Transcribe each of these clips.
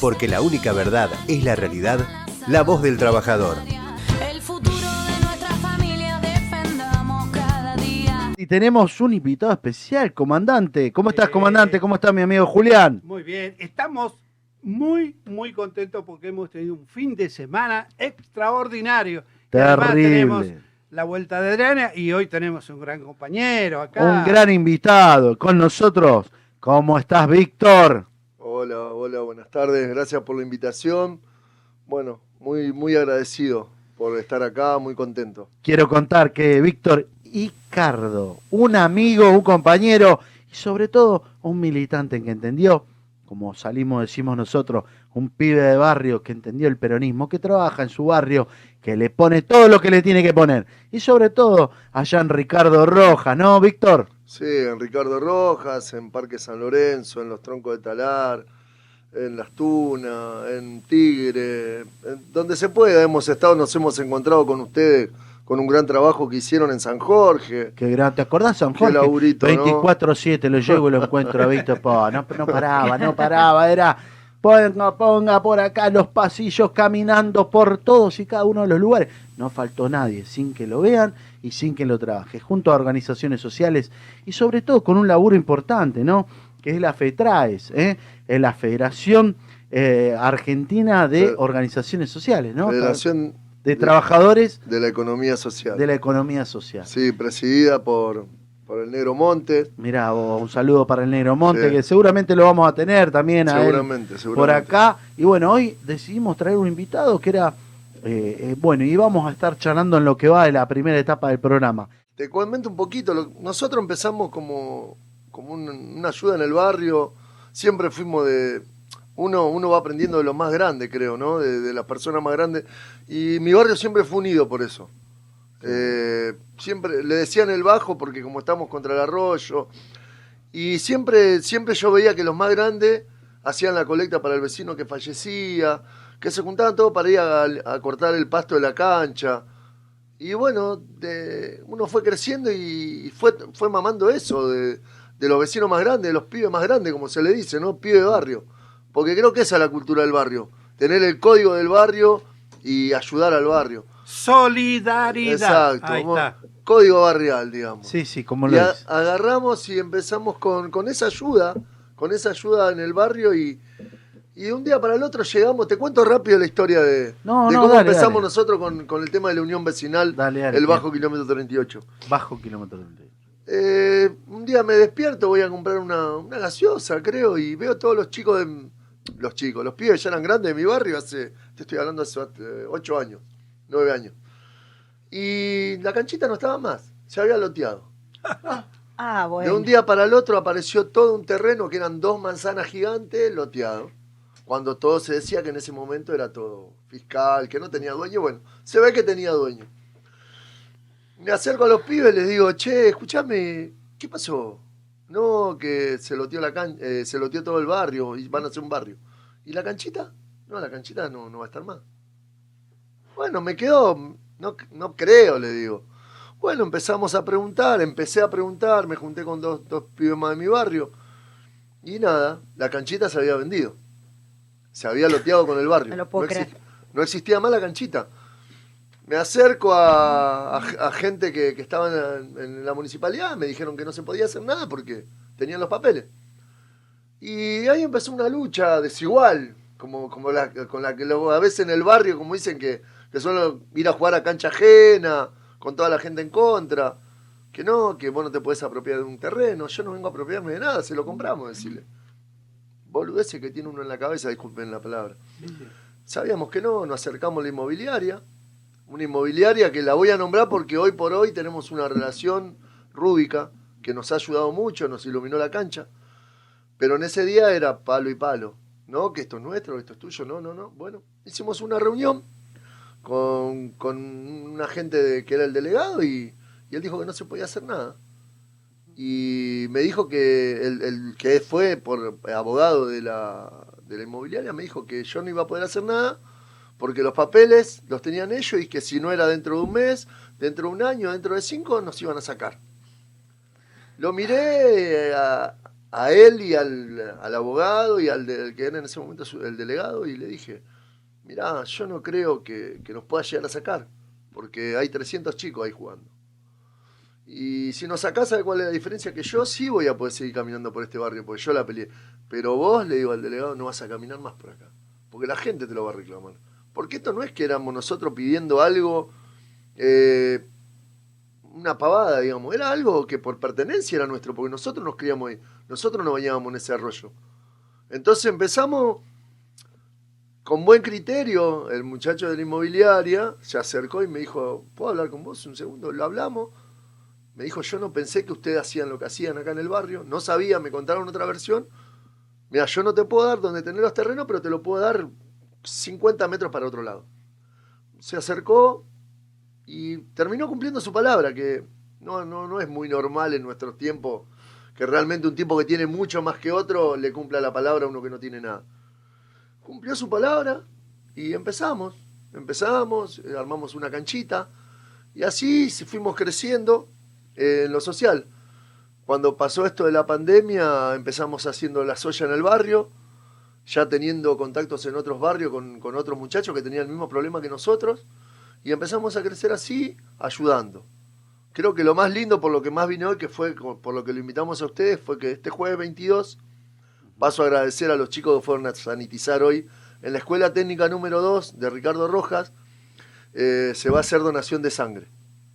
Porque la única verdad es la realidad, la voz del trabajador. El futuro de nuestra familia defendamos cada día. Y tenemos un invitado especial, comandante. ¿Cómo estás, comandante? ¿Cómo está mi amigo Julián? Muy bien, estamos muy, muy contentos porque hemos tenido un fin de semana extraordinario. Terrible. tenemos la vuelta de Adriana y hoy tenemos un gran compañero acá. Un gran invitado con nosotros. ¿Cómo estás, Víctor? Hola, hola, buenas tardes. Gracias por la invitación. Bueno, muy, muy agradecido por estar acá, muy contento. Quiero contar que Víctor Icardo, un amigo, un compañero y sobre todo un militante que entendió, como salimos, decimos nosotros, un pibe de barrio que entendió el peronismo, que trabaja en su barrio, que le pone todo lo que le tiene que poner. Y sobre todo allá en Ricardo Rojas, ¿no, Víctor? Sí, en Ricardo Rojas, en Parque San Lorenzo, en los Troncos de Talar, en Las Tunas, en Tigre, en donde se pueda hemos estado, nos hemos encontrado con ustedes con un gran trabajo que hicieron en San Jorge. Qué gran, ¿te acordás, San Qué Jorge? laburito, ¿no? 24-7, lo llego y lo encuentro a Víctor, no, no paraba, no paraba, era ponga, ponga por acá los pasillos caminando por todos y cada uno de los lugares. No faltó nadie, sin que lo vean y sin que lo trabaje, junto a organizaciones sociales y sobre todo con un laburo importante, ¿no? Que es la FETRAES, ¿eh? Es la Federación eh, Argentina de Organizaciones Sociales, ¿no? Federación De Trabajadores de la Economía Social. de la Economía Social. Sí, presidida por, por el Negro Montes. Mira, un saludo para el Negro Monte, Sí. que seguramente lo vamos a tener también a él Seguramente, seguramente. por acá. Y bueno, hoy decidimos traer un invitado que era, eh, eh, bueno, y vamos a estar charlando en lo que va de la primera etapa del programa. Te comento un poquito. lo- Nosotros empezamos como, como un- una ayuda en el barrio. Siempre fuimos de. Uno, uno va aprendiendo de los más grandes, creo, ¿no? De, de las personas más grandes. Y mi barrio siempre fue unido por eso. Eh, siempre le decían el bajo porque como estamos contra el arroyo. Y siempre, siempre yo veía que los más grandes hacían la colecta para el vecino que fallecía, que se juntaban todos para ir a, cortar el pasto de la cancha. Y bueno, uno fue creciendo y fue, fue mamando eso de, de los vecinos más grandes, de los pibes más grandes, como se le dice, ¿no? Pibe de barrio. Porque creo que esa es la cultura del barrio. Tener el código del barrio y ayudar al barrio. Solidaridad. Exacto. Ahí como está. Código barrial, digamos. Sí, sí, como Y lo dice. agarramos y empezamos con, con esa ayuda, con esa ayuda en el barrio y, y de un día para el otro llegamos, te cuento rápido la historia de, No, de no, cómo dale, empezamos dale. nosotros con, con el tema de la unión vecinal, Dale, el bajo kilómetro 38. Bajo kilómetro 30. Eh, un día me despierto, voy a comprar una, una gaseosa, creo, y veo todos los chicos de. Los chicos, los pibes ya eran grandes de mi barrio hace. Te estoy hablando hace eh, ocho años, nueve años. Y la canchita no estaba más, se había loteado. Ah, De bueno. un día para el otro apareció todo un terreno que eran dos manzanas gigantes loteado. Cuando todo se decía que en ese momento era todo fiscal, que no tenía dueño. Bueno, se ve que tenía dueño. Me acerco a los pibes y les digo, che, escúchame, ¿qué pasó? No, que se loteó, la can eh, se loteó todo el barrio y van a hacer un barrio. ¿Y la canchita? No, la canchita no, no va a estar más. Bueno, me quedó, no, no creo, le digo. Bueno, empezamos a preguntar, empecé a preguntar, me junté con dos, dos pibes más de mi barrio. Y nada, la canchita se había vendido. Se había loteado con el barrio. No lo puedo exi- creer. no existía más la canchita. Me acerco a, a- a gente que, que estaba en la, en la municipalidad, me dijeron que no se podía hacer nada porque tenían los papeles. Y ahí empezó una lucha desigual, como, como la, con la que luego a veces en el barrio, como dicen que, que solo ir a jugar a cancha ajena, con toda la gente en contra, que no, que vos no te podés apropiar de un terreno, yo no vengo a apropiarme de nada, se lo compramos, decirle. Boludeces que tiene uno en la cabeza, disculpen la palabra. Sabíamos que no, nos acercamos a la inmobiliaria, una inmobiliaria que la voy a nombrar porque hoy por hoy tenemos una relación rúbica que nos ha ayudado mucho, nos iluminó la cancha, pero en ese día era palo y palo, ¿no? Que esto es nuestro, esto es tuyo, no, no, no. Bueno, hicimos una reunión con, con un agente de- que era el delegado y, él dijo que no se podía hacer nada. Y me dijo que el, que fue por abogado de la, de la inmobiliaria me dijo que yo no iba a poder hacer nada porque los papeles los tenían ellos y que si no era dentro de un mes, dentro de un año, dentro de cinco, nos iban a sacar. Lo miré a- a él y al, al abogado y al que era en ese momento el delegado y le dije, mirá, yo no creo que, que nos pueda llegar a sacar, porque hay 300 chicos ahí jugando. Y si nos sacás, ¿sabe cuál es la diferencia? Que yo sí voy a poder seguir caminando por este barrio, porque yo la peleé. Pero vos, le digo al delegado, no vas a caminar más por acá, porque la gente te lo va a reclamar. Porque esto no es que éramos nosotros pidiendo algo, eh, una pavada, digamos, era algo que por pertenencia era nuestro, porque nosotros nos criamos ahí, nosotros nos bañábamos en ese arroyo. Entonces empezamos con buen criterio, el muchacho de la inmobiliaria se acercó y me dijo, ¿puedo hablar con vos un segundo? Lo hablamos. Me dijo, yo no pensé que ustedes hacían lo que hacían acá en el barrio, no sabía, me contaron otra versión. Mira, yo no te puedo dar donde tener los terrenos, pero te lo puedo dar 50 metros para otro lado. Se acercó y terminó cumpliendo su palabra, que no, no, no es muy normal en nuestros tiempos que realmente un tipo que tiene mucho más que otro le cumpla la palabra a uno que no tiene nada. Cumplió su palabra y empezamos. Empezamos, eh, armamos una canchita y así fuimos creciendo eh, en lo social. Cuando pasó esto de la pandemia, empezamos haciendo la soya en el barrio, ya teniendo contactos en otros barrios con, con otros muchachos que tenían el mismo problema que nosotros, y empezamos a crecer así, ayudando. Creo que lo más lindo por lo que más vine hoy, que fue por lo que lo invitamos a ustedes, fue que este jueves 22 paso a agradecer a los chicos que fueron a sanitizar hoy en la Escuela Técnica número 2 de Ricardo Rojas. eh, se va a hacer donación de sangre.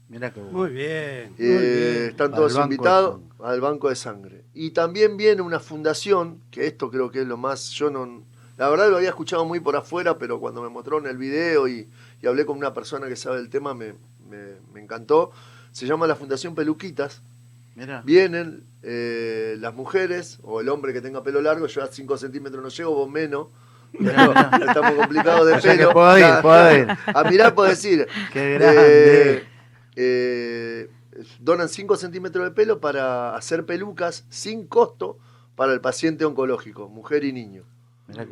Mirá que bueno. Muy bien. Muy Eh, bien. están todos invitados al banco de sangre. Y también viene una fundación, que esto creo que es lo más, yo no, la verdad lo había escuchado muy por afuera, pero cuando me mostraron el video y, y hablé con una persona que sabe el tema, me, me- me encantó. Se llama la Fundación Peluquitas. Mirá. Vienen eh, las mujeres o el hombre que tenga pelo largo, yo a 5 centímetros no llego, vos menos. Mirá. Estamos complicados de O sea que pelo. puedo ir, puedo ir. A mirar puedo decir. Qué Eh, grande. eh, donan 5 centímetros de pelo para hacer pelucas sin costo para el paciente oncológico, mujer y niño.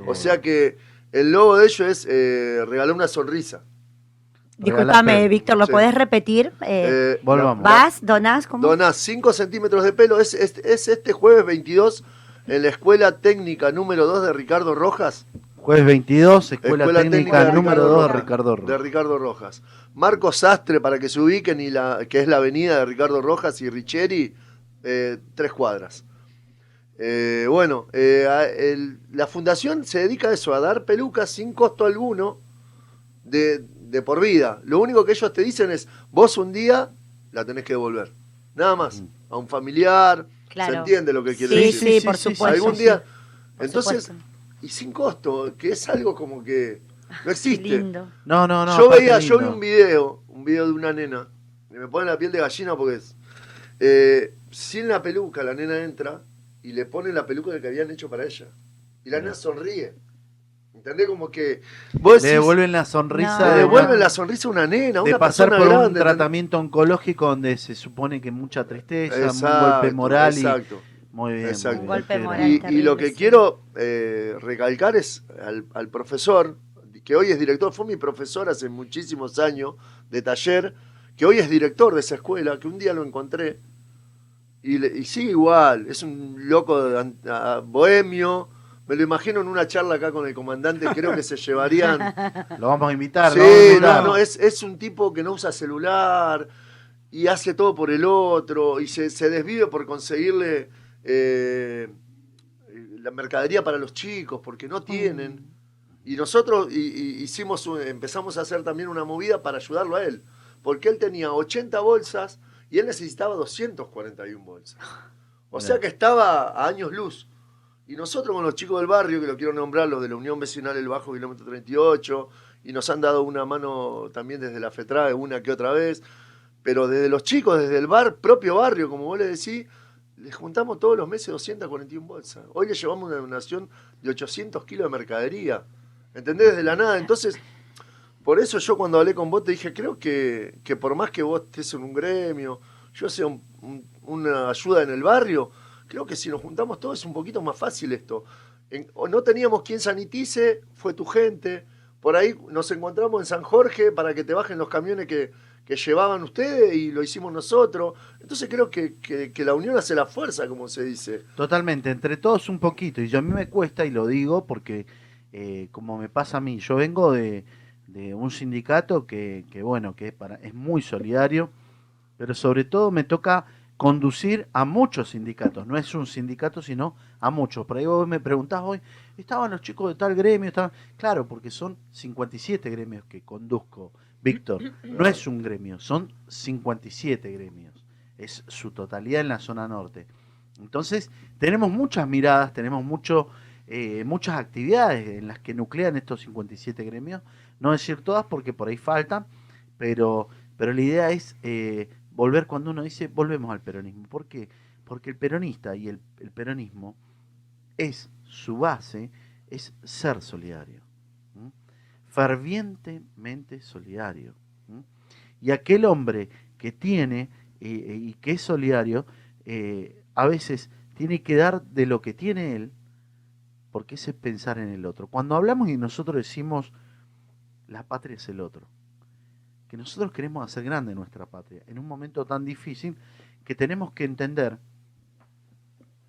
O sea que el logo de ellos es eh, regalar una sonrisa. Disculpame. Víctor, ¿lo Sí. podés repetir? Eh, Eh, Volvamos. ¿Vas? ¿Donás? ¿Cómo? Donás 5 centímetros de pelo. Es, es, es este jueves 22 en la Escuela Técnica número 2 de Ricardo Rojas. Jueves 22, Escuela, Escuela Técnica, Técnica de número Ricardo 2 de Rojas. Ricardo De Rojas. Ricardo Rojas. Marcos Sastre, para que se ubiquen, y la, que es la avenida de Ricardo Rojas y Richeri, eh, tres cuadras. Eh, bueno, eh, a- el- la fundación se dedica a eso, a dar pelucas sin costo alguno de, de por vida. Lo único que ellos te dicen es, vos un día la tenés que devolver. Nada más. A un familiar. Claro. ¿Se entiende lo que quiere Sí, decir? sí, Sí, por supuesto. Algún día. Entonces, supuesto. y sin costo, que es algo como que no Qué existe. lindo. No, no, no. yo veía, yo vi un video, un video de una nena, y me pone la piel de gallina porque es. eh, sin la peluca, la nena entra y le pone la peluca que habían hecho para ella. Y la nena sonríe. ¿Entendés? Como que. Vos Le devuelven la sonrisa No. le de, devuelven una- la sonrisa a una nena, a de una pasar persona por grande. un ¿entendés? tratamiento oncológico donde se supone que mucha tristeza, un golpe moral exacto. y muy bien. Exacto. Un golpe moral. Y, lo que sí. quiero eh, recalcar es al, al profesor, que hoy es director, fue mi profesor hace muchísimos años de taller, que hoy es director de esa escuela, que un día lo encontré y, le- y sigue igual, es un loco de a- bohemio. Me lo imagino en una charla acá con el comandante, creo que se llevarían Lo vamos a invitar. Sí, a no, invitar. no, es, es un tipo que no usa celular y hace todo por el otro y se, se desvive por conseguirle eh, la mercadería para los chicos porque no tienen. Y nosotros y- y hicimos un- empezamos a hacer también una movida para ayudarlo a él, porque él tenía 80 bolsas y él necesitaba 241 bolsas. O sea que estaba a años luz. Y nosotros con los chicos del barrio, que lo quiero nombrar, los de la Unión Vecinal El Bajo, kilómetro 38, y nos han dado una mano también desde la FETRAE una que otra vez, pero desde los chicos, desde el bar, propio barrio, como vos le decís, les juntamos todos los meses 241 bolsas. Hoy le llevamos una donación de 800 kilos de mercadería. ¿Entendés? Desde la nada. Entonces, por eso yo cuando hablé con vos te dije, creo que, que por más que vos estés en un gremio, yo sea un- un- una ayuda en el barrio, creo que si nos juntamos todos es un poquito más fácil esto. O no teníamos quien sanitice, fue tu gente. Por ahí nos encontramos en San Jorge para que te bajen los camiones que, que llevaban ustedes y lo hicimos nosotros. Entonces creo que, que- que la unión hace la fuerza, como se dice. Totalmente, entre todos un poquito. Y yo a mí me cuesta, y lo digo porque, eh, como me pasa a mí, yo vengo de, de un sindicato que, que, bueno, que es, para, es muy solidario, pero sobre todo me toca conducir a muchos sindicatos. No es un sindicato, sino a muchos. Por ahí vos me preguntás hoy, ¿estaban los chicos de tal gremio? Estaban... Claro, porque son 57 gremios que conduzco, Víctor. No es un gremio, son 57 gremios. Es su totalidad en la zona norte. Entonces, tenemos muchas miradas, tenemos mucho, eh, muchas actividades en las que nuclean estos 57 gremios. No decir todas porque por ahí faltan, pero, pero la idea es eh, volver cuando uno dice volvemos al peronismo. ¿Por qué? Porque el peronista y el, peronismo es su base, es ser solidario. ¿m? Fervientemente solidario. Y aquel hombre que tiene eh, eh, y que es solidario, eh, a veces tiene que dar de lo que tiene él, porque ese es pensar en el otro. Cuando hablamos y nosotros decimos, la patria es el otro, que nosotros queremos hacer grande nuestra patria, en un momento tan difícil que tenemos que entender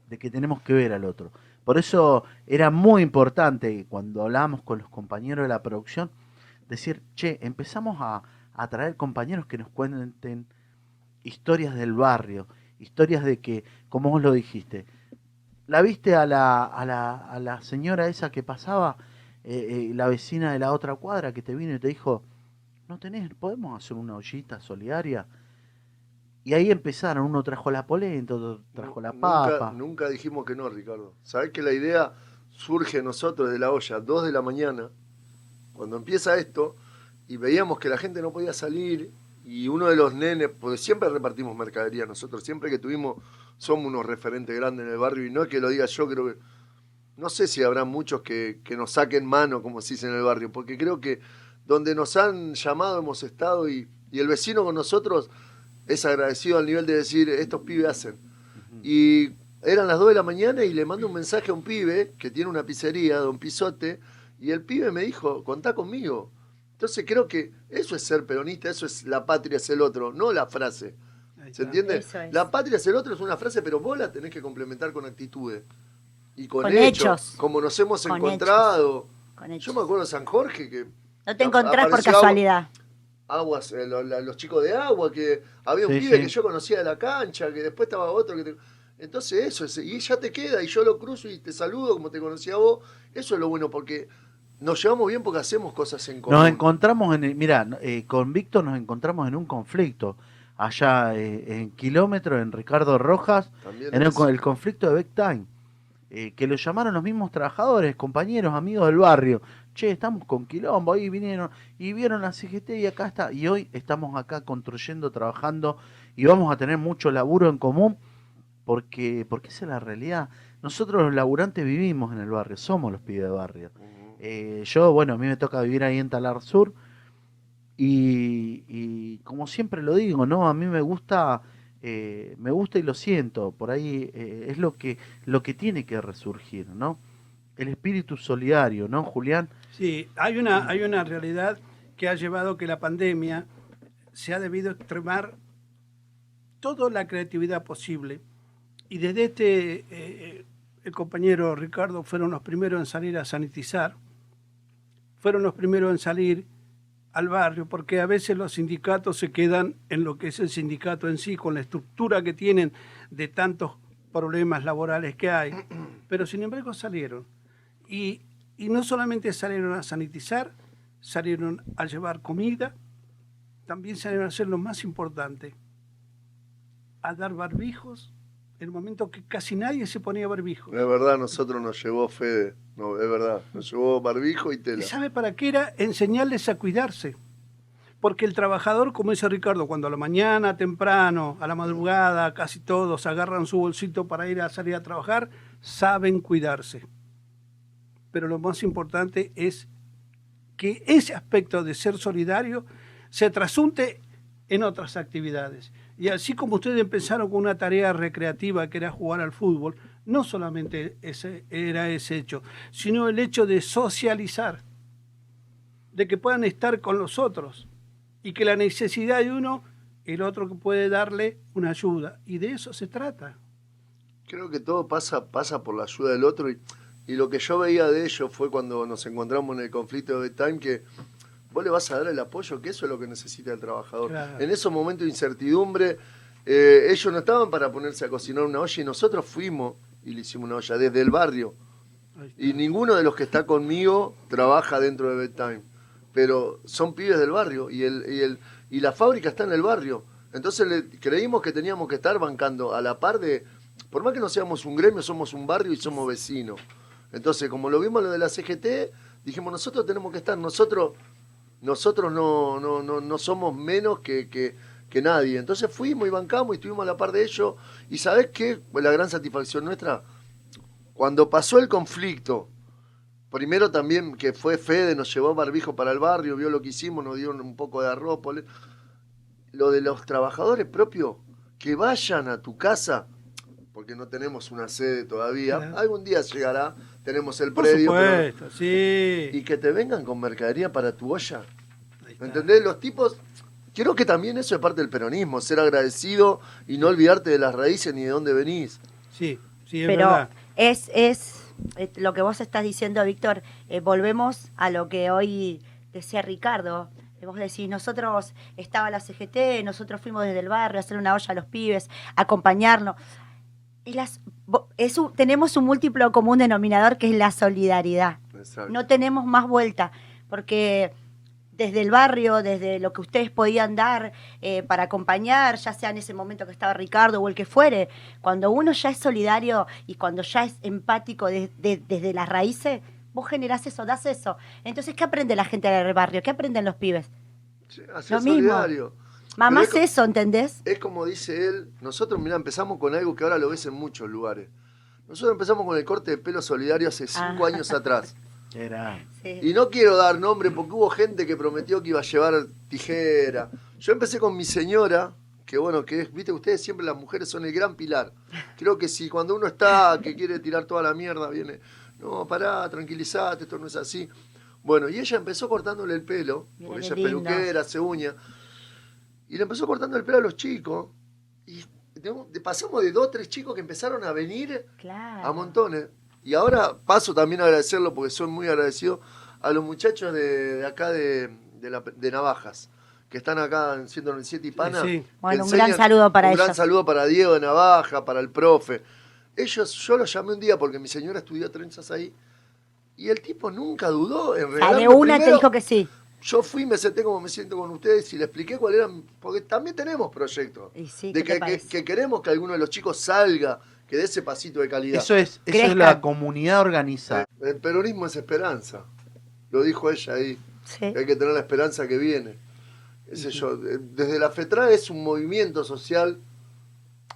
de que tenemos que ver al otro. Por eso era muy importante cuando hablábamos con los compañeros de la producción, decir, che, empezamos a, a traer compañeros que nos cuenten historias del barrio, historias de que, como vos lo dijiste, ¿la viste a la, a la, a la señora esa que pasaba, eh, eh, la vecina de la otra cuadra, que te vino y te dijo, no tenés, podemos hacer una ollita solidaria? Y ahí empezaron, uno trajo la polenta, otro trajo la papa. Nunca, nunca dijimos que no, Ricardo. Sabés que la idea surge de nosotros de la olla, 2 de la mañana, cuando empieza esto, y veíamos que la gente no podía salir, y uno de los nenes, porque siempre repartimos mercadería nosotros, siempre que tuvimos, somos unos referentes grandes en el barrio, y no es que lo diga yo, creo que, no sé si habrá muchos que, que nos saquen mano, como se dice en el barrio, porque creo que donde nos han llamado hemos estado, y, y el vecino con nosotros es agradecido al nivel de decir, estos pibes hacen. Y eran las 2 de la mañana y le mando un mensaje a un pibe que tiene una pizzería, don Pisote, y el pibe me dijo, contá conmigo. Entonces creo que eso es ser peronista, eso es la patria es el otro, no la frase. ¿Se entiende? Es. La patria es el otro es una frase, pero vos la tenés que complementar con actitudes. Y con, Con hechos, hechos. como nos hemos Con encontrado. Con Yo me acuerdo de San Jorge que No te encontrás por casualidad. aguas, eh, lo- la- los chicos de agua, que había un Sí, pibe sí. que yo conocía de la cancha, que después estaba otro que te- Entonces eso, es- y ya te queda, y yo lo cruzo y te saludo como te conocía vos. Eso es lo bueno, porque nos llevamos bien porque hacemos cosas en común. Nos encontramos en el, mira, con Víctor nos encontramos en un conflicto allá eh, en kilómetro en Ricardo Rojas, También en el, conflicto de Backtime, eh, que lo llamaron los mismos trabajadores, compañeros, amigos del barrio. Che, estamos con quilombo, ahí vinieron y vieron la CGT y acá está. Y hoy estamos acá construyendo, trabajando y vamos a tener mucho laburo en común porque, porque esa es la realidad. Nosotros los laburantes vivimos en el barrio, somos los pibes de barrio. Eh, yo, bueno, a mí me toca vivir ahí en Talar Sur y, y como siempre lo digo, ¿no? A mí me gusta, eh, me gusta y lo siento, por ahí eh, es lo que, lo que tiene que resurgir, ¿no? El espíritu solidario, ¿no, Julián? Sí, hay una, hay una realidad que ha llevado que la pandemia se ha debido extremar toda la creatividad posible. Y desde este, eh, eh, el compañero Ricardo fueron los primeros en salir a sanitizar, fueron los primeros en salir al barrio, porque a veces los sindicatos se quedan en lo que es el sindicato en sí, con la estructura que tienen de tantos problemas laborales que hay, pero sin embargo salieron. Y, y no solamente salieron a sanitizar, salieron a llevar comida, también salieron a hacer lo más importante, a dar barbijos, en el momento que casi nadie se ponía barbijos. Es verdad, nosotros nos llevó Fede, no, es verdad, nos llevó barbijo y ¿Y tela. sabe para qué era? Enseñarles a cuidarse. Porque el trabajador, como dice Ricardo, cuando a la mañana, temprano, a la madrugada, casi todos agarran su bolsito para ir a salir a trabajar, saben cuidarse. Pero lo más importante es que ese aspecto de ser solidario se trasunte en otras actividades. Y así como ustedes empezaron con una tarea recreativa que era jugar al fútbol, no solamente ese, era ese hecho, sino el hecho de socializar, de que puedan estar con los otros. y que la necesidad de uno, el otro puede darle una ayuda. Y de eso se trata. Creo que todo pasa, pasa por la ayuda del otro y, y lo que yo veía de ellos fue cuando nos encontramos en el conflicto de Time que vos le vas a dar el apoyo, que eso es lo que necesita el trabajador. Claro. En esos momentos de incertidumbre, eh, ellos no estaban para ponerse a cocinar una olla y nosotros fuimos y le hicimos una olla desde el barrio. Y ninguno de los que está conmigo trabaja dentro de Bedtime. Pero son pibes del barrio y, el, y, el, y la fábrica está en el barrio. Entonces le, creímos que teníamos que estar bancando a la par de. Por más que no seamos un gremio, somos un barrio y somos vecinos. Entonces, como lo vimos lo de la CGT, dijimos nosotros tenemos que estar. Nosotros, nosotros no, no, no, no somos menos que, que, que nadie. Entonces fuimos y bancamos y estuvimos a la par de ellos. Y ¿sabés qué? La gran satisfacción nuestra. Cuando pasó el conflicto, primero también que fue Fede, nos llevó barbijo para el barrio, vio lo que hicimos, nos dio un poco de arroz. Lo de los trabajadores propios, que vayan a tu casa, porque no tenemos una sede todavía, Claro. algún día llegará, tenemos el Por predio, pero- supuesto, sí. y que te vengan con mercadería para tu olla. Ahí está. ¿Me entendés? Los tipos, creo que también eso es parte del peronismo, ser agradecido y no olvidarte de las raíces ni de dónde venís. Sí, sí, es Pero verdad. es, es eh, lo que vos estás diciendo, Víctor. eh, volvemos a lo que hoy decía Ricardo. Eh, Vos decís, nosotros estaba la CGT, nosotros fuimos desde el barrio a hacer una olla a los pibes, acompañarnos. Y las, vo- es un- tenemos un múltiplo común denominador que es la solidaridad. Exacto. No tenemos más vuelta, porque desde el barrio, desde lo que ustedes podían dar eh, para acompañar, ya sea en ese momento que estaba Ricardo o el que fuere, cuando uno ya es solidario y cuando ya es empático de- de- desde las raíces, vos generás eso, das eso. Entonces, ¿qué aprende la gente del barrio? ¿Qué aprenden los pibes? Sí, a ser Lo mismo. solidario. Mamá es eso, ¿entendés? Es como dice él, nosotros, mira, empezamos con algo que ahora lo ves en muchos lugares. Nosotros empezamos con el corte de pelo solidario hace cinco Ah. años atrás. Era. Sí. Y no quiero dar nombre porque hubo gente que prometió que iba a llevar tijera. Yo empecé con mi señora, que bueno, que es, viste, ustedes siempre las mujeres son el gran pilar. Creo que si cuando uno está que quiere tirar toda la mierda, viene, no, pará, tranquilizate, esto no es así. Bueno, y ella empezó cortándole el pelo, Mira porque ella es peluquera, hace uña, y le empezó cortando el pelo a los chicos. Y de- pasamos de dos, tres chicos que empezaron a venir Claro. a montones. Y ahora paso también a agradecerlo porque soy muy agradecido a los muchachos de, de acá de, de, la- de Navajas, que están acá en 197 y Pana. Sí, sí. Bueno, un enseñan- gran saludo para Un gran ellos. saludo para Diego de Navaja, para el profe. Ellos, yo los llamé un día porque mi señora estudió trenzas ahí. Y el tipo nunca dudó en de una te dijo que sí. Yo fui, me senté como me siento con ustedes y le expliqué cuál era. Porque también tenemos proyectos. Y sí, de ¿qué te que, que- parece? que queremos que alguno de los chicos salga, que dé ese pasito de calidad. Eso es, eso es la comunidad organizada. El peronismo es esperanza. Lo dijo ella ahí. Sí. Hay que tener la esperanza que viene. Qué sé yo, desde la FETRA es un movimiento social.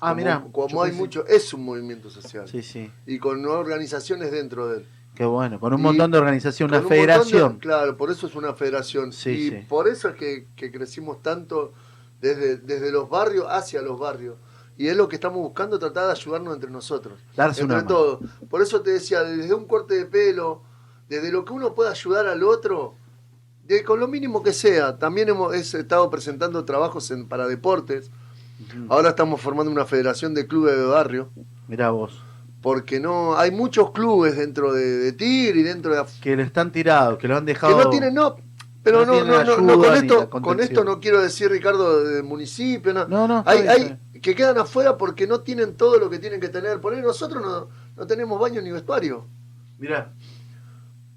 Ah, como, mirá. Como hay pensé- mucho, es un movimiento social. Sí, sí. Y con organizaciones dentro de él. Qué bueno. Con un Y montón de organización, una un de- federación. claro, por eso es una federación. Sí, y sí. por eso es que, que crecimos tanto desde, desde los barrios hacia los barrios. Y es lo que estamos buscando, tratar de ayudarnos entre nosotros. Darse entre una. Por eso te decía, desde un corte de pelo, desde lo que uno pueda ayudar al otro, de, con lo mínimo que sea. También hemos he estado presentando trabajos en, para deportes. Ahora estamos formando una federación de clubes de barrio. Mirá vos. Porque no hay muchos clubes dentro de, de TIR y dentro de Que lo están tirados, que lo han que dejado. no tienen no pero no no, no, no, con esto con contención. esto no quiero decir Ricardo del municipio no, No, hay, hay que quedan afuera porque no tienen todo lo que tienen que tener por ahí nosotros no, no tenemos baño ni vestuario Mirá.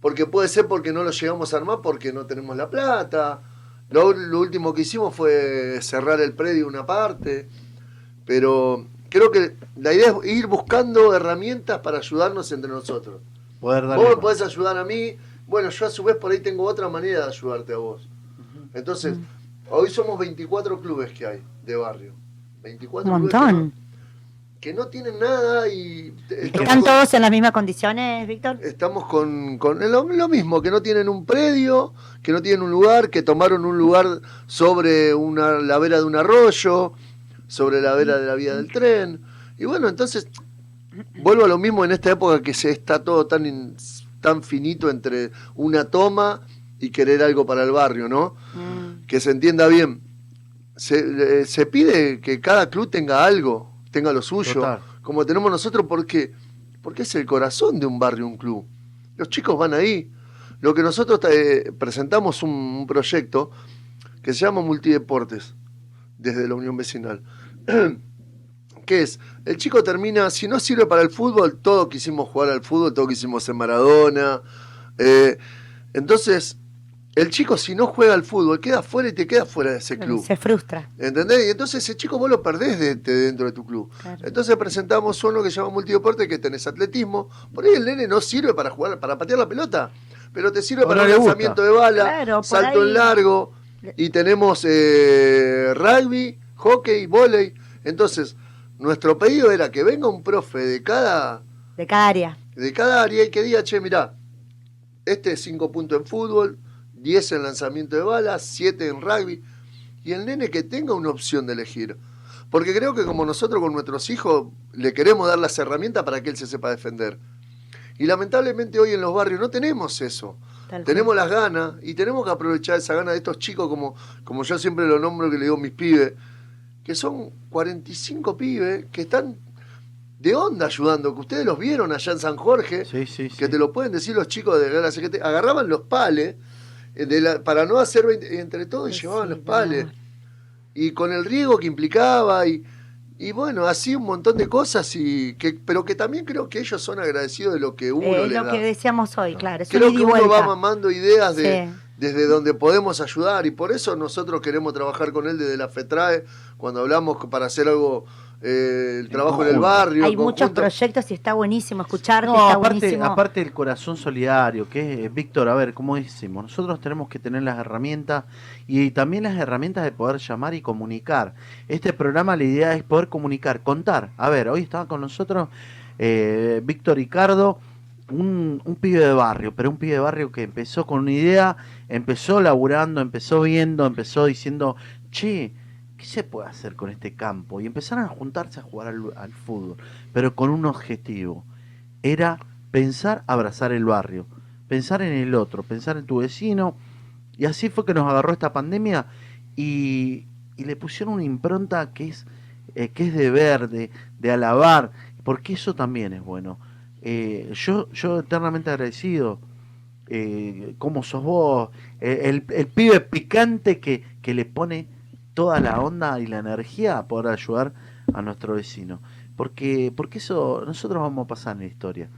porque puede ser porque no lo llegamos a armar porque no tenemos la plata lo, lo último que hicimos fue cerrar el predio una parte pero creo que la idea es ir buscando herramientas para ayudarnos entre nosotros Poder darle Vos me podés ayudar a mí, bueno, yo a su vez por ahí tengo otra manera de ayudarte a vos. Entonces, hoy somos 24 clubes que hay de barrio. 24 Un clubes que montón. no- Que no, tienen nada y ¿Están todos en las mismas condiciones, Víctor? estamos con, con lo, lo mismo, que no tienen un predio, que no tienen un lugar, que tomaron un lugar sobre una, la vera de un arroyo, sobre la vera de la vía del tren. Y bueno, entonces vuelvo a lo mismo en esta época que se está todo tan, in- tan finito entre una toma y querer algo para el barrio, ¿no? Mm. Que se entienda bien. Se, eh, se pide que cada club tenga algo, tenga lo suyo, Total. como tenemos nosotros, porque porque es el corazón de un barrio, un club. Los chicos van ahí. Lo que nosotros eh, presentamos un, un proyecto que se llama Multideportes, desde la Unión Vecinal. ¿Qué es? El chico termina, si no sirve para el fútbol, todo quisimos jugar al fútbol, todo quisimos ser Maradona. eh, entonces, el chico si no juega al fútbol, queda fuera y te queda fuera de ese club. Se frustra. ¿Entendés? Y entonces ese chico vos lo perdés de, de dentro de tu club. Claro. Entonces presentamos uno que se llama multideporte, que tenés atletismo. Por ahí el nene no sirve para jugar, para patear la pelota, pero te sirve O para no lanzamiento de bala, Claro, salto ahí- en largo. Y tenemos eh, rugby, hockey, volei. Entonces, nuestro pedido era que venga un profe de cada, De cada área. de cada área y que diga, che, mirá, este es 5 puntos en fútbol, 10 en lanzamiento de balas, 7 en rugby, y el nene que tenga una opción de elegir. Porque creo que como nosotros con nuestros hijos le queremos dar las herramientas para que él se sepa defender. Y lamentablemente hoy en los barrios no tenemos eso. Tal Tenemos cual. las ganas y tenemos que aprovechar esa gana de estos chicos como, como yo siempre lo nombro que le digo mis pibes, que son 45 pibes que están de onda ayudando, que ustedes los vieron allá en San Jorge, Sí, sí, sí. que te lo pueden decir los chicos de la CGT, agarraban los pales eh, de la- para no hacer 20 entre todos y Sí, llevaban los pales. Y con el riego que implicaba y, y bueno, así un montón de cosas, y que, pero que también creo que ellos son agradecidos de lo que uno Eh, lo da. que decíamos hoy, claro. Es Creo que uno va mamando ideas de, Sí. desde donde podemos ayudar y por eso nosotros queremos trabajar con él desde la FETRAE, cuando hablamos para hacer algo, eh, el trabajo en el barrio. Hay muchos conjunto. proyectos y está buenísimo escucharte, No, está aparte, buenísimo. aparte del corazón solidario, que es, Víctor, a ver, ¿cómo decimos? Nosotros tenemos que tener las herramientas y también las herramientas de poder llamar y comunicar. Este programa, la idea es poder comunicar, contar. A ver, hoy estaba con nosotros eh, Víctor Ricardo, un, un pibe de barrio, pero un pibe de barrio que empezó con una idea, empezó laburando, empezó viendo, empezó diciendo, che, ¿qué se puede hacer con este campo? Y empezaron a juntarse a jugar al, fútbol, pero con un objetivo. Era pensar abrazar el barrio, pensar en el otro, pensar en tu vecino. Y así fue que nos agarró esta pandemia y, y le pusieron una impronta que es, eh, que es de ver, de, de alabar, porque eso también es bueno. Eh, yo, yo eternamente agradecido. Eh, cómo sos vos, el, el pibe picante que, que le pone toda la onda y la energía a poder ayudar a nuestro vecino. Porque, porque eso nosotros vamos a pasar en la historia.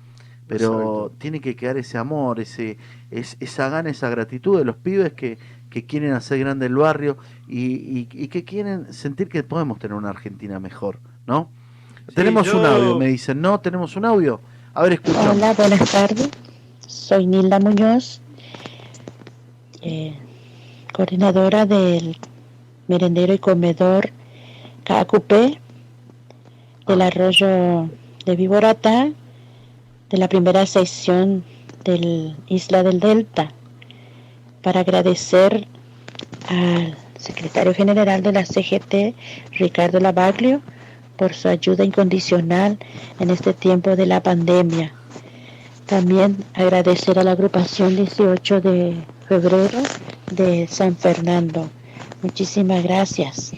Pero Exacto. tiene que quedar ese amor, ese, es, esa gana, esa gratitud de los pibes que, que quieren hacer grande el barrio y, y- y que quieren sentir que podemos tener una Argentina mejor, ¿no? Sí, tenemos un audio, me dicen, ¿no? ¿Tenemos un audio? A ver, escuchamos. Hola, buenas tardes. Soy Nilda Muñoz, eh, coordinadora del merendero y comedor KQP del arroyo de Viborata, de la primera sección del Isla del Delta, para agradecer al secretario general de la CGT, Ricardo Lavaglio, por su ayuda incondicional en este tiempo de la pandemia. También agradecer a la agrupación 18 de febrero de San Fernando. Muchísimas gracias.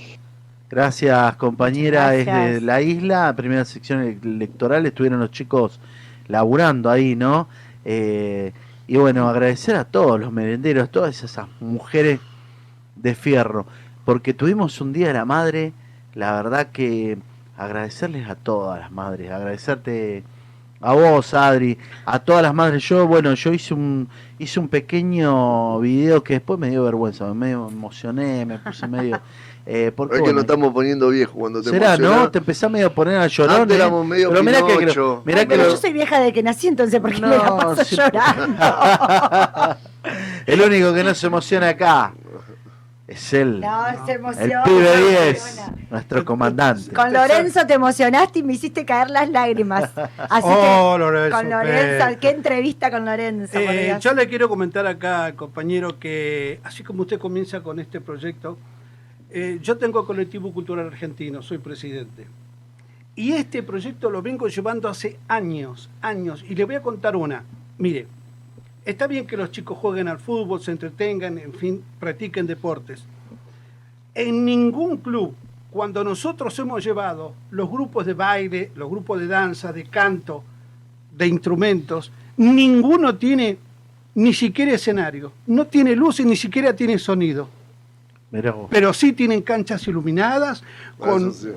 Gracias, compañera. Gracias. Desde la isla, primera sección electoral, estuvieron los chicos laburando ahí, ¿no? Eh, y bueno, agradecer a todos los merenderos, todas esas mujeres de fierro, porque tuvimos un Día de la Madre, la verdad que agradecerles a todas las madres, agradecerte a vos, Adri, a todas las madres. Yo, bueno, yo hice un hice un pequeño video que después me dio vergüenza, me medio emocioné, me puse medio... Eh, porque, Es que bueno, nos estamos poniendo viejos cuando te Será, emocionás. ¿no? Te empezás medio a poner a llorar. Antes éramos medio Pero mirá que, Pinocho. mirá Ay, que pero lo- yo soy vieja de que nací, entonces, ¿por qué me la No, paso sí. llorando? el único que no se emociona acá es él. No, se el emociona. pibe se 10, emociona. nuestro comandante. Con Lorenzo te emocionaste y me hiciste caer las lágrimas. Así Oh, que Lorenzo, con Lorenzo, qué entrevista con Lorenzo. Eh, yo le quiero comentar acá compañero que, así como usted comienza con este proyecto, eh, yo tengo Colectivo Cultural Argentino, soy presidente. Y este proyecto lo vengo llevando hace años, años. Y le voy a contar una. Mire, está bien que los chicos jueguen al fútbol, se entretengan, en fin, practiquen deportes. En ningún club, cuando nosotros hemos llevado los grupos de baile, los grupos de danza, de canto, de instrumentos, ninguno tiene ni siquiera escenario, no tiene luz y ni siquiera tiene sonido, pero sí tienen canchas iluminadas, con, sí.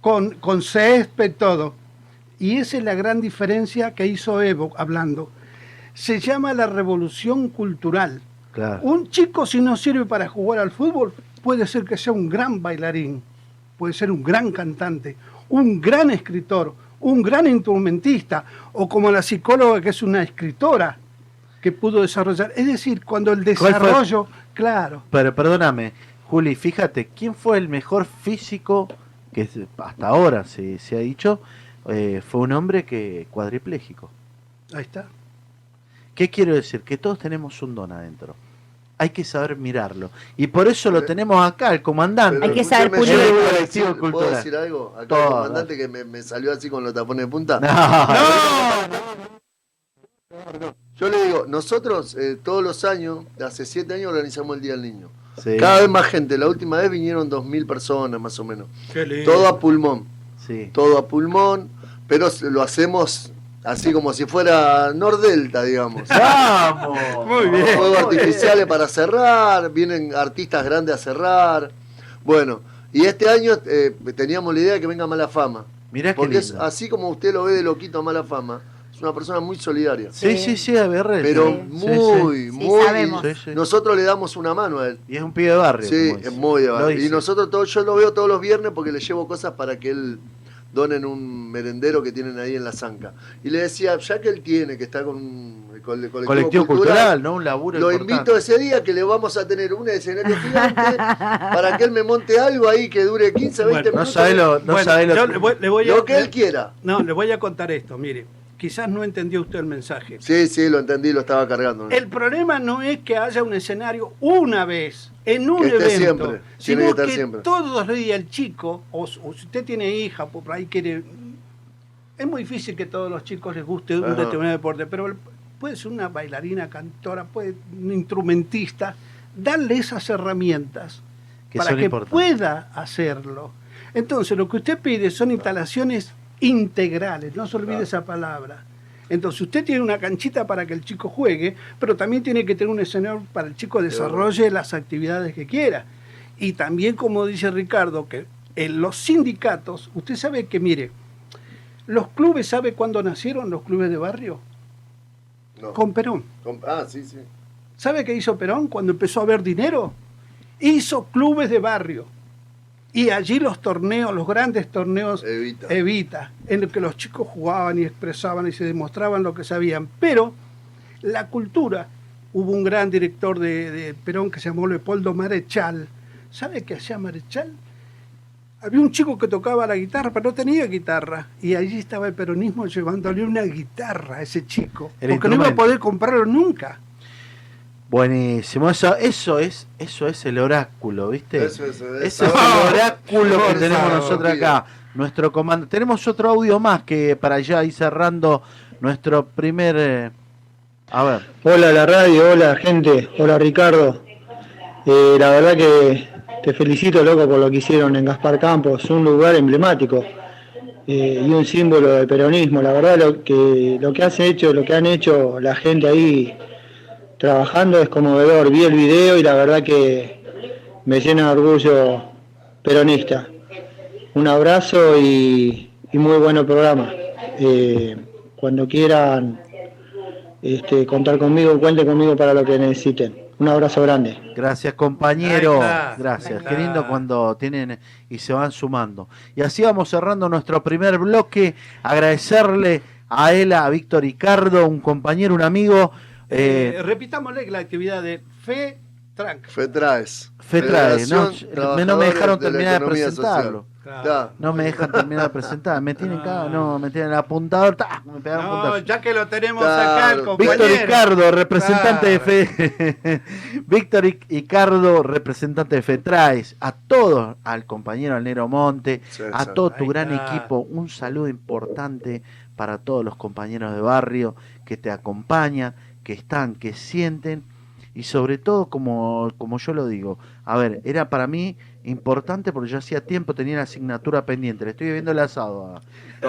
con, con césped, todo. Y esa es la gran diferencia que hizo Evo hablando. Se llama la revolución cultural. Claro. Un chico si no sirve para jugar al fútbol puede ser que sea un gran bailarín, puede ser un gran cantante, un gran escritor, un gran instrumentista, o como la psicóloga que es una escritora que pudo desarrollar. Es decir, cuando el desarrollo, claro, Pero perdóname, Juli, fíjate, ¿quién fue el mejor físico que hasta ahora se, se ha dicho? Eh, fue un hombre que cuadripléjico. ahí está. ¿Qué quiero decir? Que todos tenemos un don adentro. Hay que saber mirarlo. Y por eso lo tenemos acá, el comandante. Pero Hay que saber pulir. puedo decir- ¿Puedo cultural. decir algo? Acá Todo, el comandante que me, me salió así con los tapones de punta. Yo le digo, nosotros eh, todos los años, hace siete años, organizamos el Día del Niño. Sí, Cada vez más gente. La última vez vinieron 2.000 personas más o menos. Qué lindo. Todo a pulmón. sí. Todo a pulmón. Pero lo hacemos así como si fuera Nordelta, digamos. ¡Vamos! Muy bien. Fuegos artificiales para cerrar, vienen artistas grandes a cerrar. Bueno, y este año eh, teníamos la idea de que venga Mala Fama. Mirá qué Porque es así como usted lo ve de loquito a Mala Fama, es una persona muy solidaria. Sí, sí, sí, a ver. Pero sí, sí, muy, Sí, muy. sabemos. Nosotros le damos una mano a él. Y es un pibe de barrio. Sí, es muy de barrio. Y nosotros todo, yo lo veo todos los viernes porque le llevo cosas para que él donen un merendero que tienen ahí en la zanca. Y le decía, ya que él tiene que estar con un con el colectivo, Colectivo cultural, ¿no? Un laburo Lo importante. invito ese día que le vamos a tener un escenario gigante para que él me monte algo ahí que dure 15, 20 Bueno, No minutos. sabe lo, no Bueno, sabe lo yo le voy, le voy a, Lo que él quiera. No, le voy a contar esto, mire. Quizás no entendió usted el mensaje. Sí, sí, lo entendí, lo estaba cargando. El problema no es que haya un escenario una vez, en un Que esté evento, siempre, sino que que, siempre. todos los días el chico, o, o si usted tiene hija, por ahí quiere... Es muy difícil que a todos los chicos les guste un Ajá. determinado deporte, pero puede ser una bailarina, cantora, puede un instrumentista, darle esas herramientas Que para que pueda hacerlo. Entonces, lo que usted pide son instalaciones integrales, no se olvide esa palabra. Entonces, usted tiene una canchita para que el chico juegue, pero también tiene que tener un escenario para el chico desarrolle las actividades que quiera. Y también, como dice Ricardo, que en los sindicatos, usted sabe que, mire, los clubes, ¿sabe cuándo nacieron los clubes de barrio? No. Con Perón. Con- Ah, sí, sí. ¿Sabe qué hizo Perón cuando empezó a haber dinero? Hizo clubes de barrio. Y allí los torneos, los grandes torneos Evita. Evita, en los que los chicos jugaban y expresaban y se demostraban lo que sabían. Pero la cultura, hubo un gran director de, de Perón que se llamó Leopoldo Marechal. ¿Sabe qué hacía Marechal? Había un chico que tocaba la guitarra, pero no tenía guitarra. Y allí estaba el peronismo llevándole una guitarra a ese chico. El porque no iba a poder comprarlo nunca. Buenísimo, eso, eso es, eso es el oráculo, ¿viste? Eso, eso, eso. es el oráculo que tenemos nosotros acá. Nuestro comando. Tenemos otro audio más que para allá ir cerrando nuestro primer. eh, A ver. Hola la radio, hola gente, hola Ricardo. Eh, la verdad que te felicito loco por lo que hicieron en Gaspar Campos, un lugar emblemático eh, y un símbolo del peronismo. La verdad lo que lo que has hecho, lo que han hecho la gente ahí trabajando es conmovedor. Vi el video y la verdad que me llena de orgullo peronista. Un abrazo y, y muy bueno programa. Eh, cuando quieran este, contar conmigo, cuente conmigo para lo que necesiten. Un abrazo grande. Gracias, compañero. Está, Gracias. Qué lindo cuando tienen y se van sumando. Y así vamos cerrando nuestro primer bloque. Agradecerle a él, a Víctor Ricardo, un compañero, un amigo. Eh, Eh, repitámosle la actividad de Fe Tranc. FETRAES. FETRAES, no, no me dejaron de terminar de presentarlo. Claro. No me dejan terminar de presentar. Me tienen acá, no, me tienen el apuntador. ¡tac! Me pegaron No, ya que lo tenemos Claro. acá, el compañero. Víctor Ricardo, representante de. Fe. Víctor Ric- Ricardo, representante de FETRAES. A todos, al compañero al Nero Monte, Sí, a sí. todo tu gran equipo. Un saludo importante para todos los compañeros de barrio que te acompañan, que están, que sienten y sobre todo como, como yo lo digo, a ver, era para mí importante porque yo hacía tiempo tenía la asignatura pendiente, le estoy viendo el asado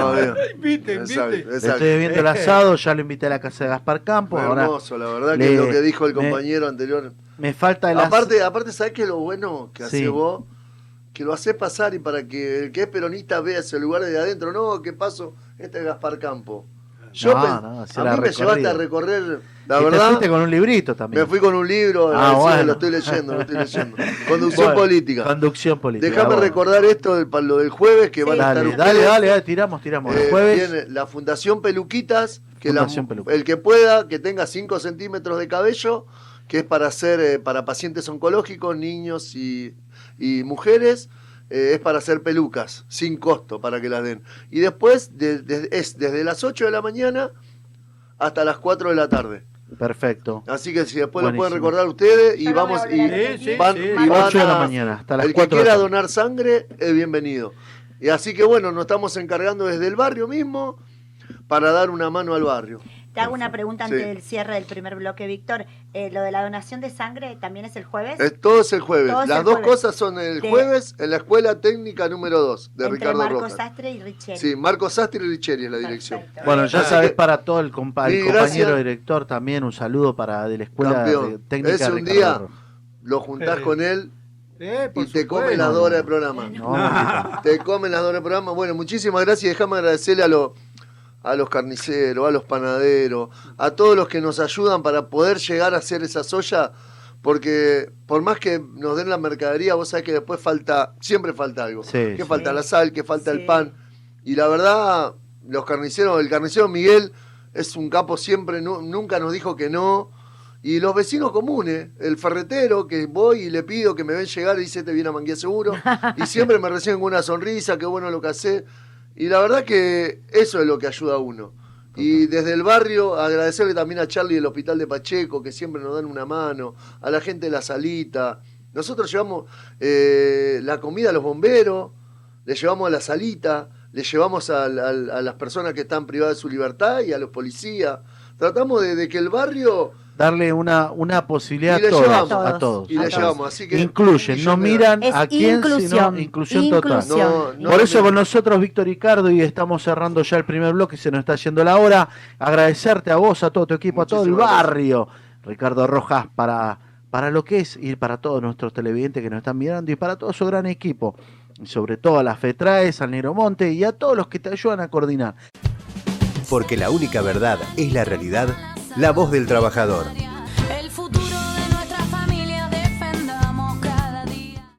le exacto. estoy viendo el asado, ya lo invité a la casa de Gaspar Campos, ahora hermoso, la verdad le- que lo que dijo el me- compañero anterior. me falta el as- Aparte, aparte, ¿sabes qué es lo bueno que Sí. haces vos? Que lo haces pasar y para que el que es peronista vea ese lugar de adentro. No, ¿qué pasó? Este es Gaspar Campo. Yo No, pen- no, se a la mí me llevaste a recorrer, la y te verdad, fuiste con un librito también. me fui con un libro, Ah, bueno. lo estoy leyendo, lo estoy leyendo. Conducción Bueno, política. Conducción política. Déjame bueno. recordar esto del, lo del jueves que van a Dale, estar dale, ustedes. dale, dale, tiramos, tiramos. El Eh, jueves, viene la Fundación Peluquitas, que la- Fundación Peluquitas. el que pueda, que tenga 5 centímetros de cabello, que es para hacer eh, para pacientes oncológicos, niños y, y mujeres, eh, es para hacer pelucas, sin costo, para que las den. Y después de- de- es desde las 8 de la mañana hasta las 4 de la tarde. perfecto. Así que si después lo pueden Buenísimo. recordar ustedes y vamos y repetir. Sí, sí, van, sí. y van 8 de la mañana hasta las el que 4 de la quiera donar sangre es bienvenido. Y así que bueno, nos estamos encargando desde el barrio mismo para dar una mano al barrio. Te hago una pregunta antes Sí. del cierre del primer bloque, Víctor. Eh, ¿Lo de la donación de sangre también es el jueves? Es, todo es el jueves. Todo es Las el dos jueves. cosas son el De- jueves en la Escuela Técnica número 2 de Entre Ricardo Marcos Rojas. Sastre y Richel. Sí, Marcos Sastre y Richeri es la dirección. Perfecto. Bueno, ya sabes para todo el, compa- el compañero gracias. director también, un saludo para de la Escuela de Técnica Ese un Ricardo día Rojas. Lo juntás con él Eh, y te come supuesto. las dos horas de programa. No, Te comen las dos horas de programa. Bueno, muchísimas gracias y déjame agradecerle a, los a los carniceros, a los panaderos, a todos los que nos ayudan para poder llegar a hacer esa soya, porque por más que nos den la mercadería, vos sabés que después falta, siempre falta algo. Sí, que sí. falta la sal, que falta Sí. el pan. Y la verdad, los carniceros, el carnicero Miguel es un capo siempre, nu- nunca nos dijo que no. Y los vecinos comunes, el ferretero, que voy y le pido que me ven llegar y dice, te viene a manguía seguro. y siempre me reciben con una sonrisa, qué bueno lo que hace. Y la verdad que eso es lo que ayuda a uno. Y desde el barrio agradecerle también a Charlie del Hospital de Pacheco, que siempre nos dan una mano, a la gente de la salita. Nosotros llevamos eh, la comida a los bomberos, le llevamos a la salita, le llevamos a las personas que están privadas de su libertad y a los policías. Tratamos de, de que el barrio darle una, una posibilidad a todos, llevamos. a todos. y A le todos. llevamos. Así que Incluyen, no miran Es a quién, inclusión, sino inclusión total. inclusión. No, no, Por eso no. con nosotros, Víctor Ricardo, y estamos cerrando ya el primer bloque, se nos está yendo la hora. Agradecerte a vos, a todo tu equipo, a todo el gracias. barrio, Ricardo Rojas, para, para lo que es y para todos nuestros televidentes que nos están mirando y para todo su gran equipo. Y sobre todo a la FETRAES, al Nero Monte y a todos los que te ayudan a coordinar. Porque la única verdad es la realidad, la voz del trabajador.